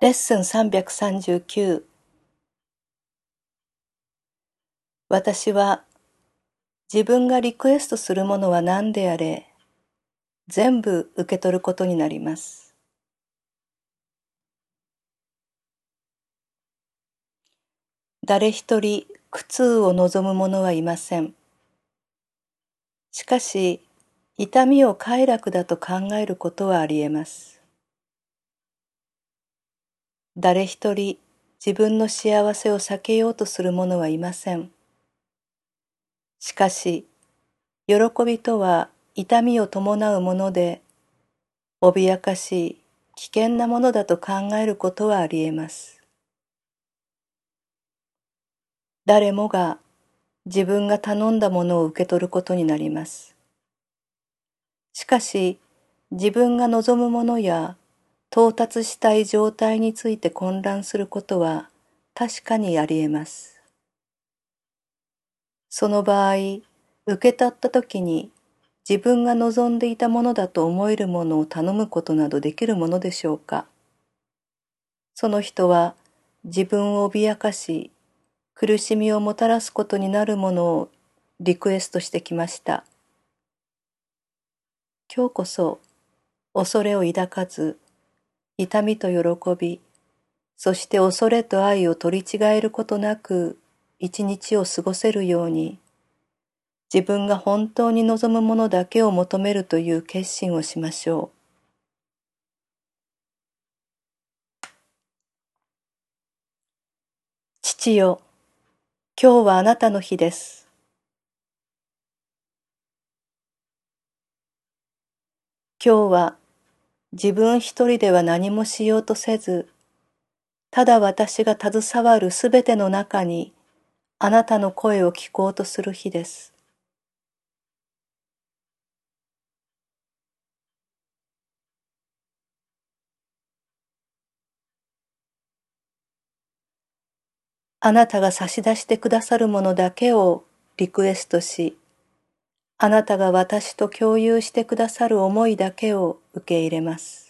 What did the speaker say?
レッスン339私は自分がリクエストするものは何であれ全部受け取ることになります。誰一人苦痛を望む者はいません。しかし痛みを快楽だと考えることはあり得ます。誰一人自分の幸せを避けようとする者はいません。しかし、喜びとは痛みを伴うもので、脅かしい危険なものだと考えることはあり得ます。誰もが自分が頼んだものを受け取ることになります。しかし、自分が望むものや到達したい状態について混乱することは確かにあり得ます。その場合、受け取った時に自分が望んでいたものだと思えるものを頼むことなどできるものでしょうかその人は自分を脅かし、苦しみをもたらすことになるものをリクエストしてきました。今日こそ恐れを抱かず痛みと喜び、そして恐れと愛を取り違えることなく一日を過ごせるように、自分が本当に望むものだけを求めるという決心をしましょう。父よ、今日はあなたの日です。今日は自分一人では何もしようとせず、ただ私が携わるすべての中にあなたの声を聞こうとする日です。あなたが差し出してくださるものだけをリクエストし、あなたが私と共有してくださる思いだけを受け入れます。